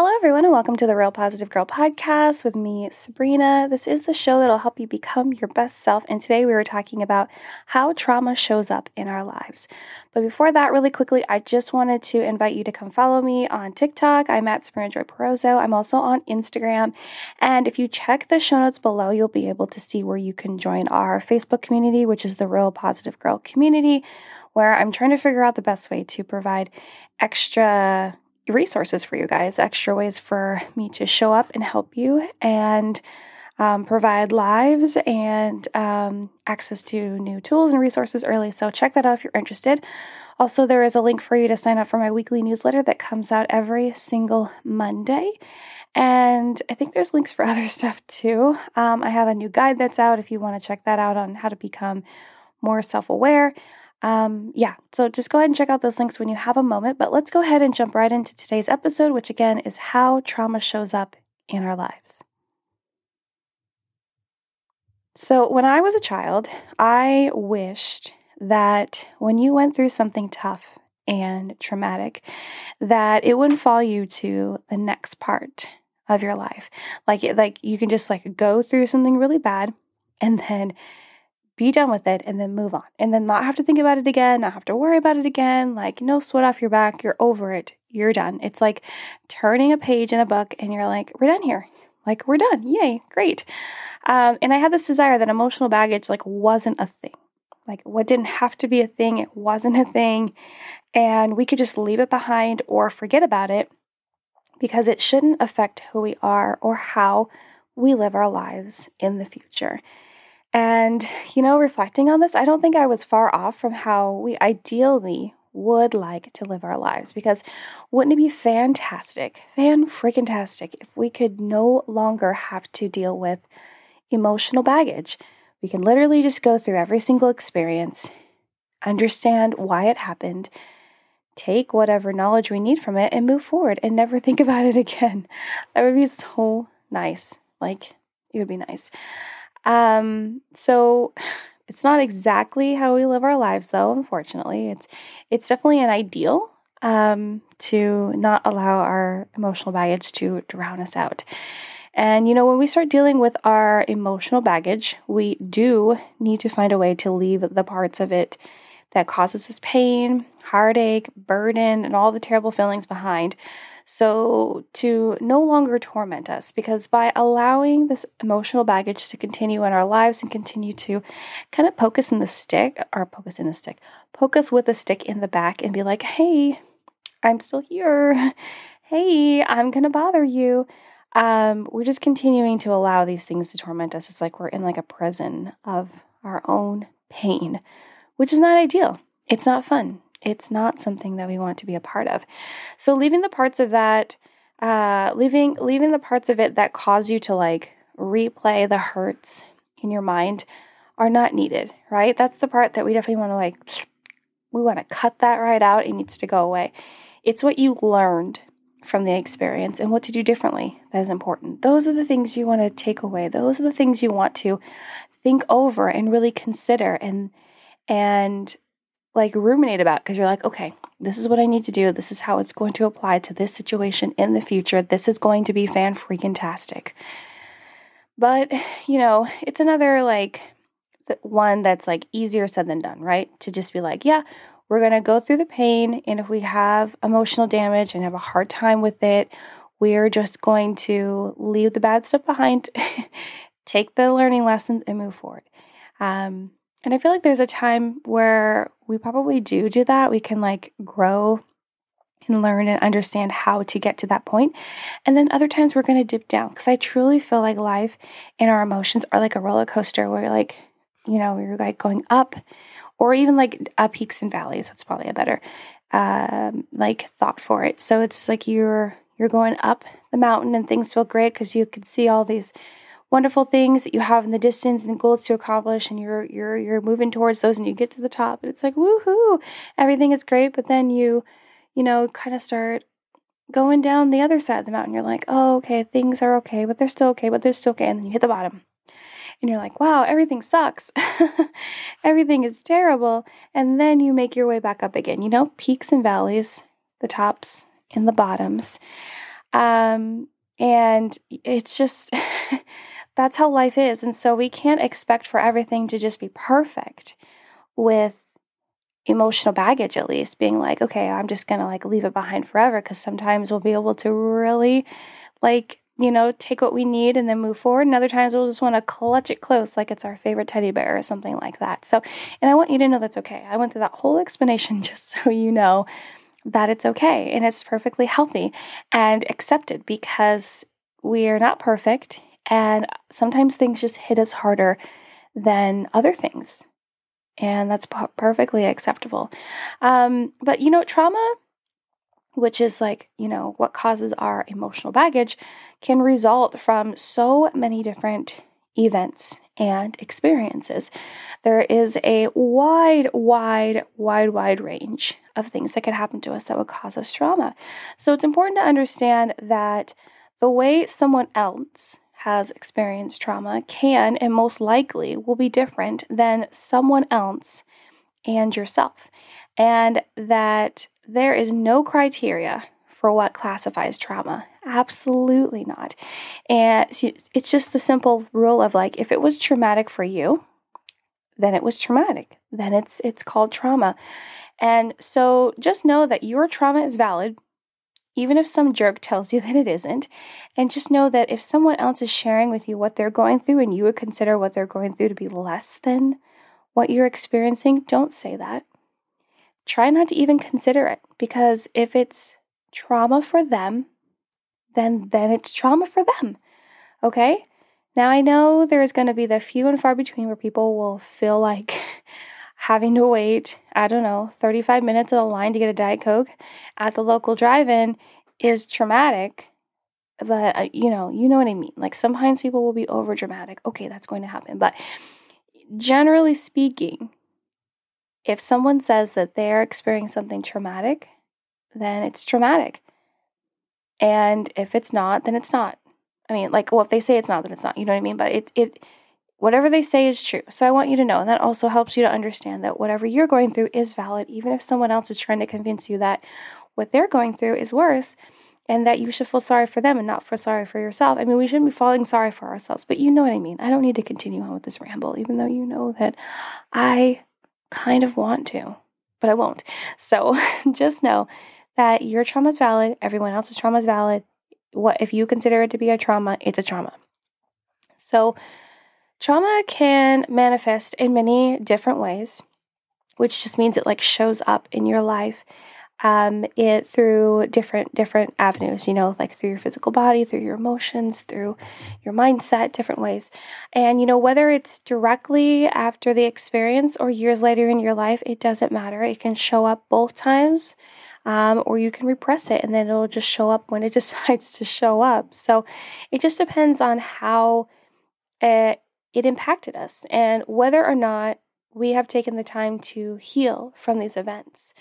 Hello, everyone, and welcome to the Real Positive Girl podcast with me, Sabrina. This is the show that'll help you become your best self. And today we were talking about how trauma shows up in our lives. But before that, really quickly, I just wanted to invite you to come follow me on TikTok. I'm at Sabrina Joy Perozzo. I'm also on Instagram. And if you check the show notes below, you'll be able to see where you can join our Facebook community, which is the Real Positive Girl community, where I'm trying to figure out the best way to provide extra resources for you guys, extra ways for me to show up and help you and um, provide lives and um, access to new tools and resources early. So check that out if you're interested. Also, there is a link for you to sign up for my weekly newsletter that comes out every single Monday. And I think there's links for other stuff too. Um, I have a new guide that's out if you want to check that out on how to become more self aware. Um, yeah, so just go ahead and check out those links when you have a moment. But let's go ahead and jump right into today's episode, which again is how trauma shows up in our lives. So, when I was a child, I wished that when you went through something tough and traumatic, that it wouldn't fall you to the next part of your life. Like, like you can just like go through something really bad and then be done with it and then move on and then not have to think about it again, not have to worry about it again. Like, no sweat off your back. You're over it. You're done. It's like turning a page in a book and you're like, we're done here. Like, we're done. Yay. Great. Um, and I had this desire that emotional baggage, like, wasn't a thing. Like, what didn't have to be a thing, it wasn't a thing. And we could just leave it behind or forget about it because it shouldn't affect who we are or how we live our lives in the future. And, you know, reflecting on this, I don't think I was far off from how we ideally would like to live our lives because wouldn't it be fantastic, fan freaking tastic, if we could no longer have to deal with emotional baggage? We can literally just go through every single experience, understand why it happened, take whatever knowledge we need from it, and move forward and never think about it again. That would be so nice. Like, it would be nice. Um, so it's not exactly how we live our lives though, unfortunately. It's it's definitely an ideal um, to not allow our emotional baggage to drown us out. And you know, when we start dealing with our emotional baggage, we do need to find a way to leave the parts of it that causes us pain, heartache, burden, and all the terrible feelings behind so, to no longer torment us, because by allowing this emotional baggage to continue in our lives and continue to kind of poke us in the stick, or poke us in the stick, poke us with a stick in the back and be like, hey, I'm still here. Hey, I'm going to bother you. Um, we're just continuing to allow these things to torment us. It's like we're in like a prison of our own pain, which is not ideal. It's not fun it's not something that we want to be a part of. So leaving the parts of that, uh, leaving leaving the parts of it that cause you to like replay the hurts in your mind are not needed, right? That's the part that we definitely want to like we want to cut that right out. It needs to go away. It's what you learned from the experience and what to do differently that is important. Those are the things you want to take away. Those are the things you want to think over and really consider and and like ruminate about because you're like, okay, this is what I need to do. This is how it's going to apply to this situation in the future. This is going to be fan freaking tastic. But, you know, it's another like one that's like easier said than done, right? To just be like, yeah, we're going to go through the pain. And if we have emotional damage and have a hard time with it, we're just going to leave the bad stuff behind, take the learning lessons, and move forward. Um, and I feel like there's a time where we probably do do that. We can like grow and learn and understand how to get to that point. And then other times we're going to dip down because I truly feel like life and our emotions are like a roller coaster where like, you know, we're like going up or even like uh, peaks and valleys. That's probably a better um, like thought for it. So it's like you're you're going up the mountain and things feel great because you can see all these wonderful things that you have in the distance and goals to accomplish and you're you're you're moving towards those and you get to the top and it's like woohoo! Everything is great but then you you know kind of start going down the other side of the mountain. You're like oh okay things are okay but they're still okay but they're still okay and then you hit the bottom. And you're like wow everything sucks. Everything is terrible. And then you make your way back up again you know peaks and valleys the tops and the bottoms. Um, and it's just, that's how life is. And so we can't expect for everything to just be perfect with emotional baggage, at least being like, okay, I'm just going to like leave it behind forever. Cause sometimes we'll be able to really like you know, take what we need and then move forward. And other times we'll just want to clutch it close like it's our favorite teddy bear or something like that. So, and I want you to know that's okay. I went through that whole explanation just so you know that it's okay and it's perfectly healthy and accepted because we are not perfect and sometimes things just hit us harder than other things. And that's perfectly acceptable. Um, but you know, trauma which is like, you know, what causes our emotional baggage, can result from so many different events and experiences. There is a wide, wide, wide, wide range of things that could happen to us that would cause us trauma. So it's important to understand that the way someone else has experienced trauma can and most likely will be different than someone else and yourself. And that there is no criteria for what classifies trauma. Absolutely not. And it's just the simple rule of like if it was traumatic for you, then it was traumatic. Then it's it's called trauma. And so just know that your trauma is valid even if some jerk tells you that it isn't. And just know that if someone else is sharing with you what they're going through and you would consider what they're going through to be less than what you're experiencing, don't say that try not to even consider it because if it's trauma for them, then then it's trauma for them. Okay? Now I know there's going to be the few and far between where people will feel like having to wait, I don't know, 35 minutes in a line to get a diet coke at the local drive-in is traumatic. But uh, you know, you know what I mean. Like sometimes people will be over dramatic. Okay, that's going to happen, but generally speaking, if someone says that they're experiencing something traumatic, then it's traumatic. And if it's not, then it's not. I mean, like, well, if they say it's not, then it's not. You know what I mean? But it, it, whatever they say is true. So I want you to know, and that also helps you to understand that whatever you're going through is valid, even if someone else is trying to convince you that what they're going through is worse and that you should feel sorry for them and not feel sorry for yourself. I mean, we shouldn't be feeling sorry for ourselves, but you know what I mean. I don't need to continue on with this ramble, even though you know that I kind of want to, but I won't. So just know that your trauma is valid, everyone else's trauma is valid. What if you consider it to be a trauma, it's a trauma. So trauma can manifest in many different ways, which just means it like shows up in your life um, it through different different avenues you know like through your physical body through your emotions through your mindset different ways. And you know whether it's directly after the experience or years later in your life it doesn't matter. It can show up both times um, or you can repress it and then it'll just show up when it decides to show up. So it just depends on how it, it impacted us and whether or not we have taken the time to heal from these events.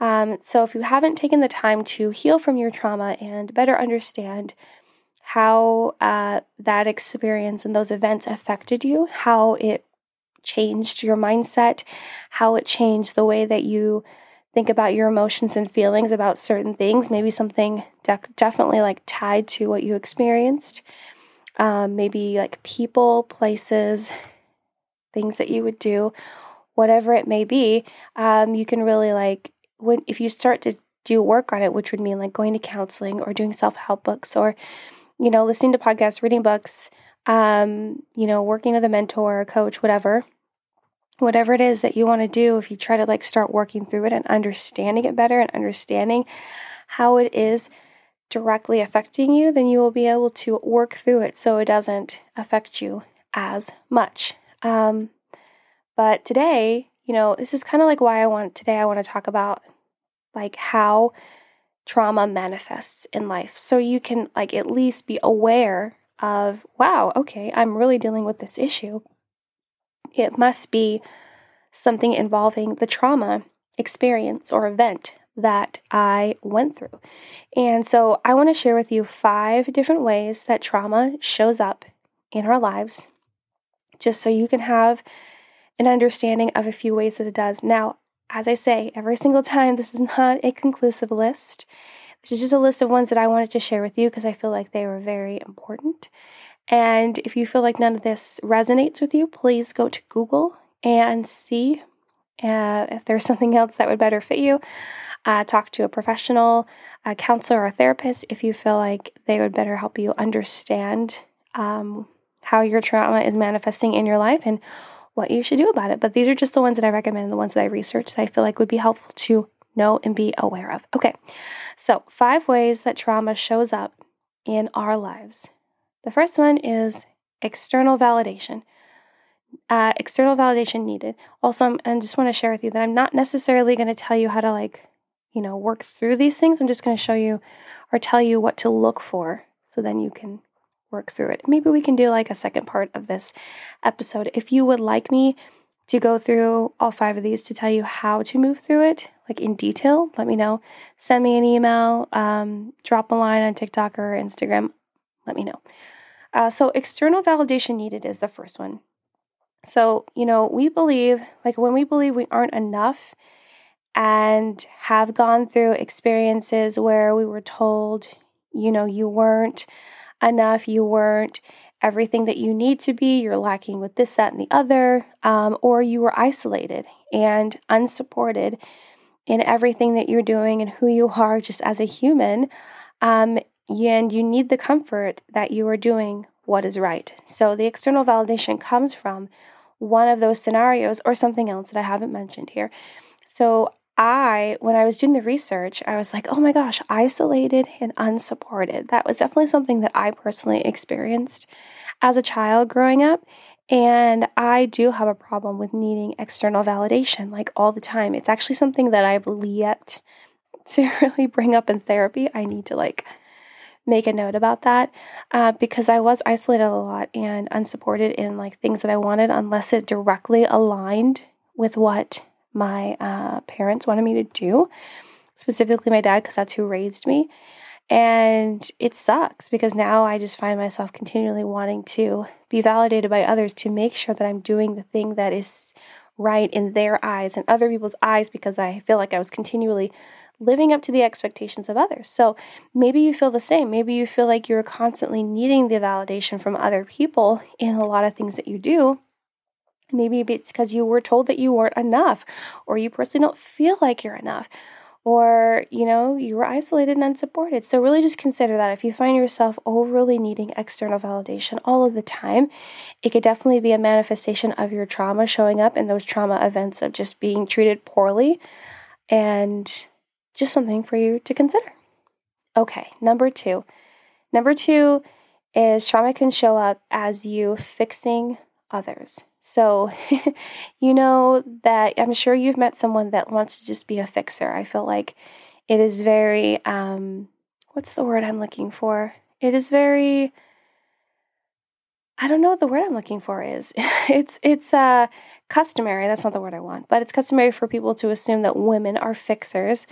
Um, so, if you haven't taken the time to heal from your trauma and better understand how uh, that experience and those events affected you, how it changed your mindset, how it changed the way that you think about your emotions and feelings about certain things, maybe something de- definitely like tied to what you experienced, um, maybe like people, places, things that you would do, whatever it may be, um, you can really like when if you start to do work on it, which would mean like going to counseling or doing self help books or, you know, listening to podcasts, reading books, um, you know, working with a mentor or a coach, whatever, whatever it is that you want to do, if you try to like start working through it and understanding it better and understanding how it is directly affecting you, then you will be able to work through it so it doesn't affect you as much. Um, but today, you know, this is kind of like why I want today I want to talk about like how trauma manifests in life. So you can like at least be aware of, wow, okay, I'm really dealing with this issue. It must be something involving the trauma experience or event that I went through. And so I want to share with you five different ways that trauma shows up in our lives, just so you can have an understanding of a few ways that it does. Now, as I say every single time, this is not a conclusive list. This is just a list of ones that I wanted to share with you because I feel like they were very important. And if you feel like none of this resonates with you, please go to Google and see uh, if there's something else that would better fit you. Uh, talk to a professional, a counselor, or a therapist if you feel like they would better help you understand um, how your trauma is manifesting in your life and what you should do about it. But these are just the ones that I recommend, the ones that I researched that I feel like would be helpful to know and be aware of. Okay, so five ways that trauma shows up in our lives. The first one is external validation. Uh, external validation needed. Also, I just want to share with you that I'm not necessarily going to tell you how to, like, you know, work through these things. I'm just going to show you or tell you what to look for so then you can work through it. Maybe we can do like a second part of this episode. If you would like me to go through all five of these to tell you how to move through it, like in detail, let me know. Send me an email, um, drop a line on TikTok or Instagram. Let me know. Uh, so, external validation needed is the first one. So, you know, we believe, like when we believe we aren't enough and have gone through experiences where we were told, you know, you weren't enough, you weren't everything that you need to be, you're lacking with this, that, and the other, um, or you were isolated and unsupported in everything that you're doing and who you are just as a human. Um, and you need the comfort that you are doing what is right. So the external validation comes from one of those scenarios or something else that I haven't mentioned here. So I, when I was doing the research, I was like, oh my gosh, isolated and unsupported. That was definitely something that I personally experienced as a child growing up. And I do have a problem with needing external validation like all the time. It's actually something that I've yet to really bring up in therapy. I need to like make a note about that uh, because I was isolated a lot and unsupported in like things that I wanted unless it directly aligned with what my uh, parents wanted me to do, specifically my dad, because that's who raised me. And it sucks because now I just find myself continually wanting to be validated by others to make sure that I'm doing the thing that is right in their eyes and other people's eyes because I feel like I was continually living up to the expectations of others. So maybe you feel the same. Maybe you feel like you're constantly needing the validation from other people in a lot of things that you do. Maybe it's because you were told that you weren't enough, or you personally don't feel like you're enough, or you know, you were isolated and unsupported. So, really just consider that if you find yourself overly needing external validation all of the time, it could definitely be a manifestation of your trauma showing up in those trauma events of just being treated poorly and just something for you to consider. Okay, number two. Number two is trauma can show up as you fixing others. So, you know that I'm sure you've met someone that wants to just be a fixer. I feel like it is very, um, what's the word I'm looking for? It is very, I don't know what the word I'm looking for is. it's it's uh customary. That's not the word I want, but it's customary for people to assume that women are fixers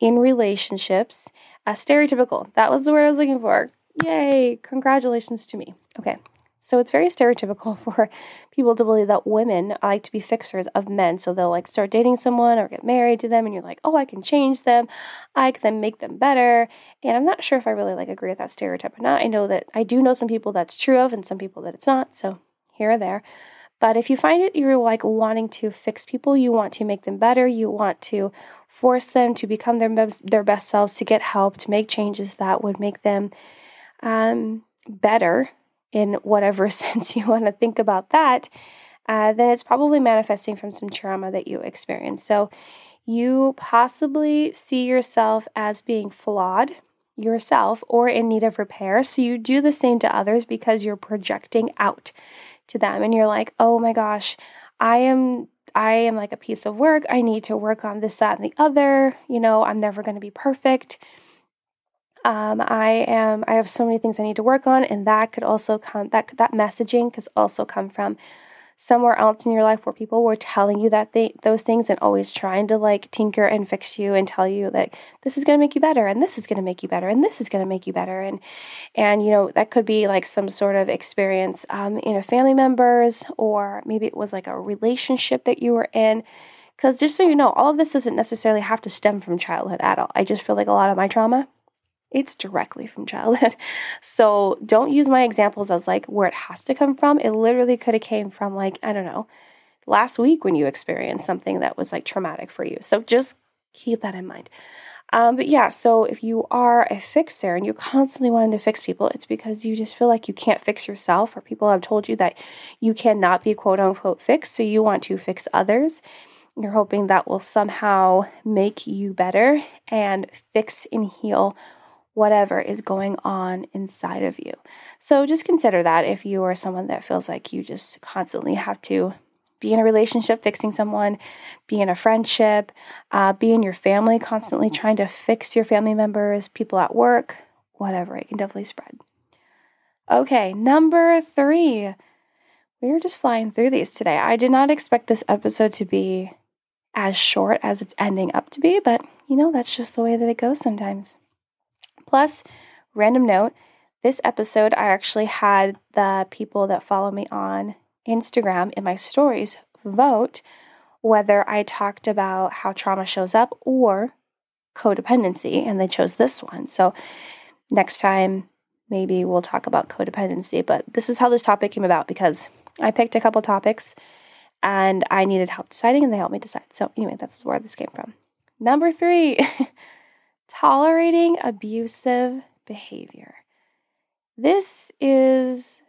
in relationships. Uh, stereotypical. That was the word I was looking for. Yay! Congratulations to me. Okay, so it's very stereotypical for people to believe that women like to be fixers of men. So they'll like start dating someone or get married to them, and you're like, oh, I can change them, I can make them better. And I'm not sure if I really like agree with that stereotype or not. I know that I do know some people that's true of, and some people that it's not. So here or there. But if you find it you're like wanting to fix people, you want to make them better, you want to force them to become their best, their best selves, to get help, to make changes that would make them um, better in whatever sense you want to think about that, uh, then it's probably manifesting from some trauma that you experienced. So you possibly see yourself as being flawed yourself or in need of repair. So you do the same to others because you're projecting out to them and you're like, oh my gosh, I am I am like a piece of work. I need to work on this, that, and the other. You know, I'm never going to be perfect. Um, I am. I have so many things I need to work on, and that could also come. That that messaging could also come from somewhere else in your life where people were telling you that they those things and always trying to like tinker and fix you and tell you that this is going to make you better and this is going to make you better and this is going to make you better and and you know that could be like some sort of experience um, in a family members or maybe it was like a relationship that you were in because just so you know all of this doesn't necessarily have to stem from childhood at all i just feel like a lot of my trauma It's directly from childhood. So don't use my examples as like where it has to come from. It literally could have came from like, I don't know, last week when you experienced something that was like traumatic for you. So just keep that in mind. Um, but yeah, so if you are a fixer and you're constantly wanting to fix people, it's because you just feel like you can't fix yourself, or people have told you that you cannot be quote unquote fixed, so you want to fix others. You're hoping that will somehow make you better and fix and heal whatever is going on inside of you. So just consider that if you are someone that feels like you just constantly have to be in a relationship fixing someone, be in a friendship, uh, be in your family, constantly trying to fix your family members, people at work, whatever. It can definitely spread. Okay, number three. We were just flying through these today. I did not expect this episode to be as short as it's ending up to be, but you know, that's just the way that it goes sometimes. Plus, random note this episode, I actually had the people that follow me on Instagram in my stories vote whether I talked about how trauma shows up or codependency, and they chose this one. So next time, maybe we'll talk about codependency. But this is how this topic came about because I picked a couple topics and I needed help deciding, and they helped me decide. So, anyway, that's where this came from. Number three, tolerating abusive behavior. This is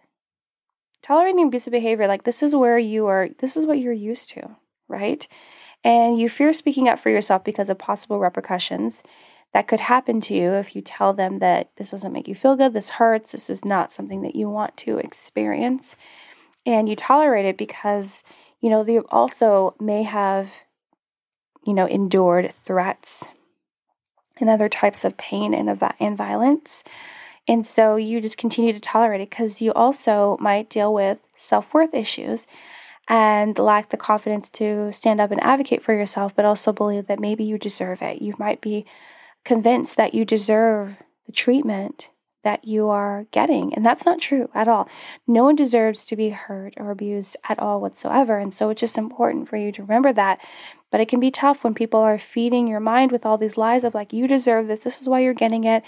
tolerating abusive behavior, like this is where you are, this is what you're used to, right? And you fear speaking up for yourself because of possible repercussions that could happen to you if you tell them that this doesn't make you feel good, this hurts, this is not something that you want to experience. And you tolerate it because, you know, they also may have, you know, endured threats and other types of pain and, and violence and so you just continue to tolerate it because you also might deal with self worth issues and lack the confidence to stand up and advocate for yourself, but also believe that maybe you deserve it. You might be convinced that you deserve the treatment that you are getting. And that's not true at all. No one deserves to be hurt or abused at all whatsoever. And so it's just important for you to remember that. But it can be tough when people are feeding your mind with all these lies of like, you deserve this, this is why you're getting it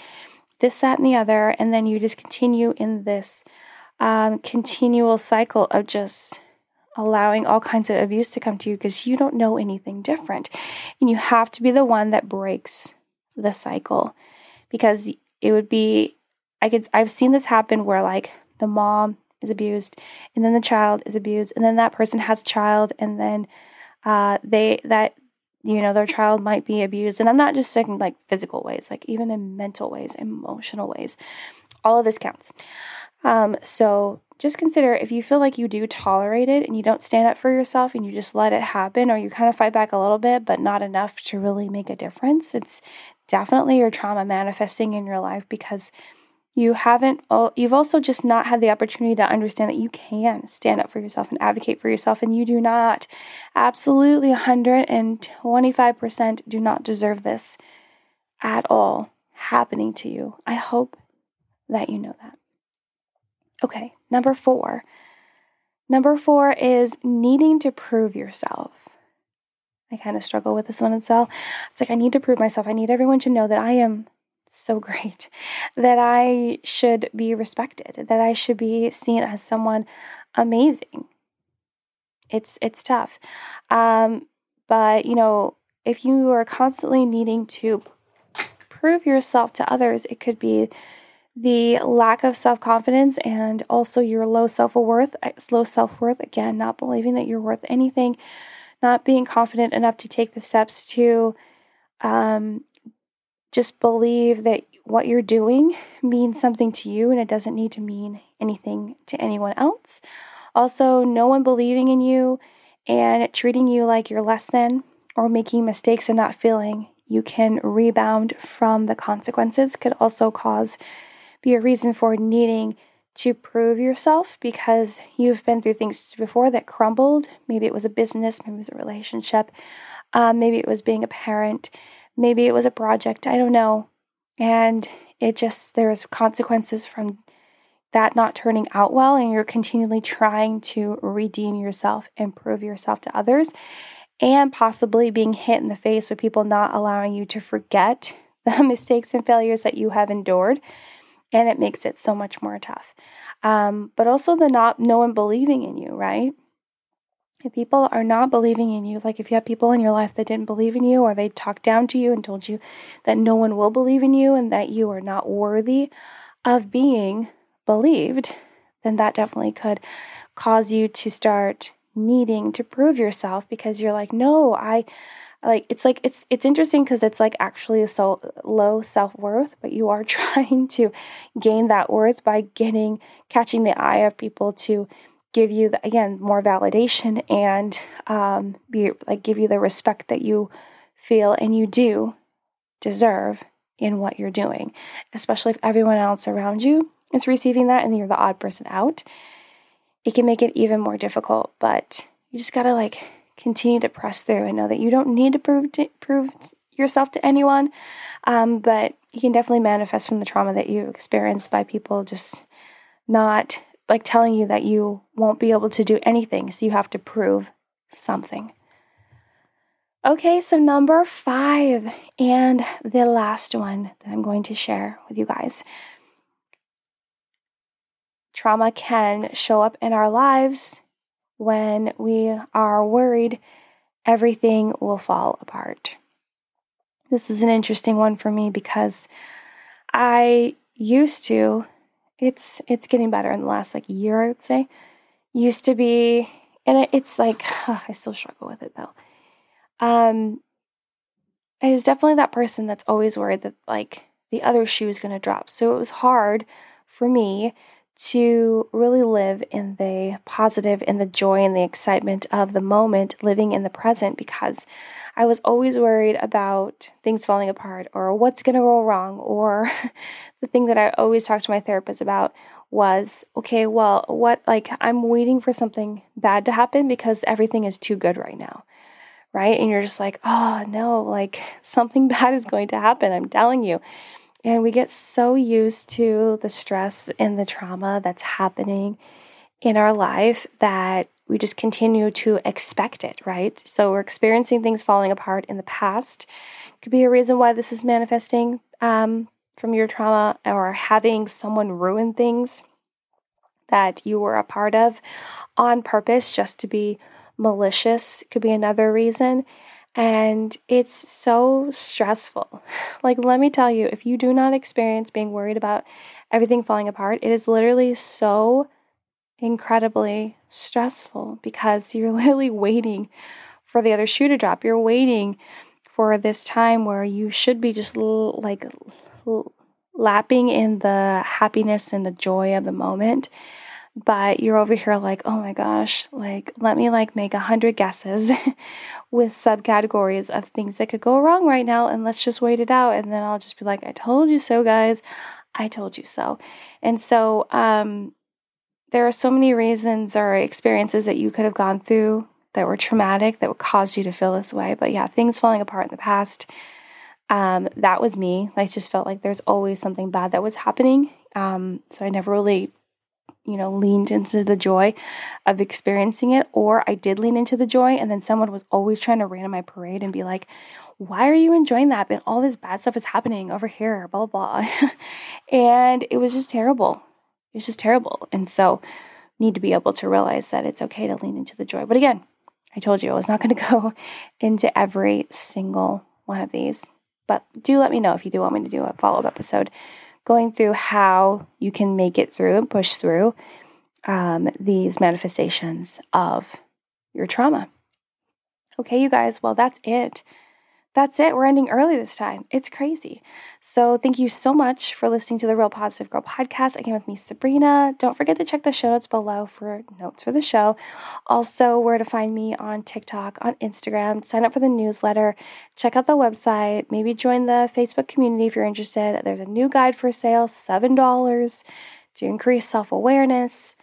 this, that, and the other. And then you just continue in this um, continual cycle of just allowing all kinds of abuse to come to you because you don't know anything different. And you have to be the one that breaks the cycle because it would be, I could, I've seen this happen where like the mom is abused and then the child is abused and then that person has a child and then uh, they, that you know, their child might be abused. And I'm not just saying like physical ways, like even in mental ways, emotional ways. All of this counts. Um, so just consider if you feel like you do tolerate it and you don't stand up for yourself and you just let it happen, or you kind of fight back a little bit, but not enough to really make a difference, it's definitely your trauma manifesting in your life because you haven't you've also just not had the opportunity to understand that you can stand up for yourself and advocate for yourself and you do not. Absolutely 125% do not deserve this at all happening to you. I hope that you know that. Okay number 4 number 4 is needing to prove yourself. I kind of struggle with this one itself. It's like I need to prove myself. I need everyone to know that I am so great, that I should be respected, that I should be seen as someone amazing. It's it's tough, um, but you know, if you are constantly needing to prove yourself to others, it could be the lack of self confidence and also your low self worth. Uh, low self worth again, not believing that you're worth anything, not being confident enough to take the steps to um, just believe that what you're doing means something to you and it doesn't need to mean anything to anyone else. Also, no one believing in you and treating you like you're less than or making mistakes and not feeling you can rebound from the consequences could also cause be a reason for needing to prove yourself because you've been through things before that crumbled. Maybe it was a business, maybe it was a relationship, um, maybe it was being a parent, Maybe it was a project, I don't know. And it just, there's consequences from that not turning out well, and you're continually trying to redeem yourself and prove yourself to others, and possibly being hit in the face with people not allowing you to forget the mistakes and failures that you have endured, and it makes it so much more tough. Um, but also the not no one believing in you, right? If people are not believing in you, like if you have people in your life that didn't believe in you or they talked down to you and told you that no one will believe in you and that you are not worthy of being believed, then that definitely could cause you to start needing to prove yourself because you're like, no, I like it's like it's it's interesting because it's like actually a so low self-worth but you are trying to gain that worth by getting catching the eye of people to give you the, again more validation and um, be like give you the respect that you feel and you do deserve in what you're doing especially if everyone else around you is receiving that and you're the odd person out. It can make it even more difficult but you just gotta like continue to press through and know that you don't need to prove to, prove yourself to anyone, um, but you can definitely manifest from the trauma that you experienced by people just not like telling you that you won't be able to do anything, so you have to prove something. Okay, so number five, and the last one that I'm going to share with you guys. Trauma can show up in our lives when we are worried everything will fall apart. This is an interesting one for me because I used to it's it's getting better in the last like year I would say. Used to be and it's like I still struggle with it though. Um I was definitely that person that's always worried that like the other shoe is going to drop. So it was hard for me to really live in the positive, in the joy and the excitement of the moment, living in the present, because I was always worried about things falling apart or what's going to go wrong. Or the thing that I always talked to my therapist about was okay, well, what, like, I'm waiting for something bad to happen because everything is too good right now. Right. And you're just like, oh no, like something bad is going to happen. I'm telling you. And we get so used to the stress and the trauma that's happening in our life that we just continue to expect it, right? So we're experiencing things falling apart in the past. Could be a reason why this is manifesting um, from your trauma or having someone ruin things that you were a part of on purpose just to be malicious. Could be another reason. And it's so stressful. Like, let me tell you, if you do not experience being worried about everything falling apart, it is literally so incredibly stressful because you're literally waiting for the other shoe to drop. You're waiting for this time where you should be just l- like l- lapping in the happiness and the joy of the moment but you're over here like, oh my gosh, like let me like make a hundred guesses with subcategories of things that could go wrong right now and let's just wait it out and then I'll just be like, I told you so, guys. I told you so. And so um there are so many reasons or experiences that you could have gone through that were traumatic that would cause you to feel this way. But yeah, things falling apart in the past. Um, that was me. I just felt like there's always something bad that was happening. Um, so I never really you know, leaned into the joy of experiencing it, or I did lean into the joy, and then someone was always trying to rain on my parade and be like, Why are you enjoying that? But all this bad stuff is happening over here, blah, blah, blah. and it was just terrible. It was just terrible. And so, need to be able to realize that it's okay to lean into the joy. But again, I told you I was not going to go into every single one of these. But do let me know if you do want me to do a follow up episode going through how you can make it through and push through um, these manifestations of your trauma. Okay, you guys, well, that's it that's it. We're ending early this time. It's crazy. So, thank you so much for listening to the Real Positive Girl podcast. Again, with me, Sabrina. Don't forget to check the show notes below for notes for the show. Also, where to find me on TikTok, on Instagram. Sign up for the newsletter. Check out the website. Maybe join the Facebook community if you're interested. There's a new guide for sale, $7 to increase self awareness.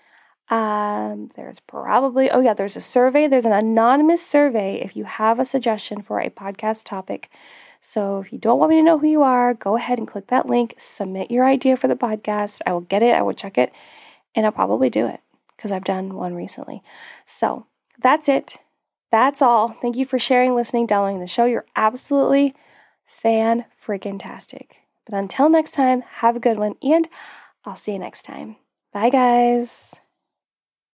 Um, there's probably, oh yeah, there's a survey. There's an anonymous survey if you have a suggestion for a podcast topic. So if you don't want me to know who you are, go ahead and click that link, submit your idea for the podcast. I will get it, I will check it, and I'll probably do it because I've done one recently. So that's it. That's all. Thank you for sharing, listening, downloading the show. You're absolutely fan freaking tastic. But until next time, have a good one, and I'll see you next time. Bye, guys.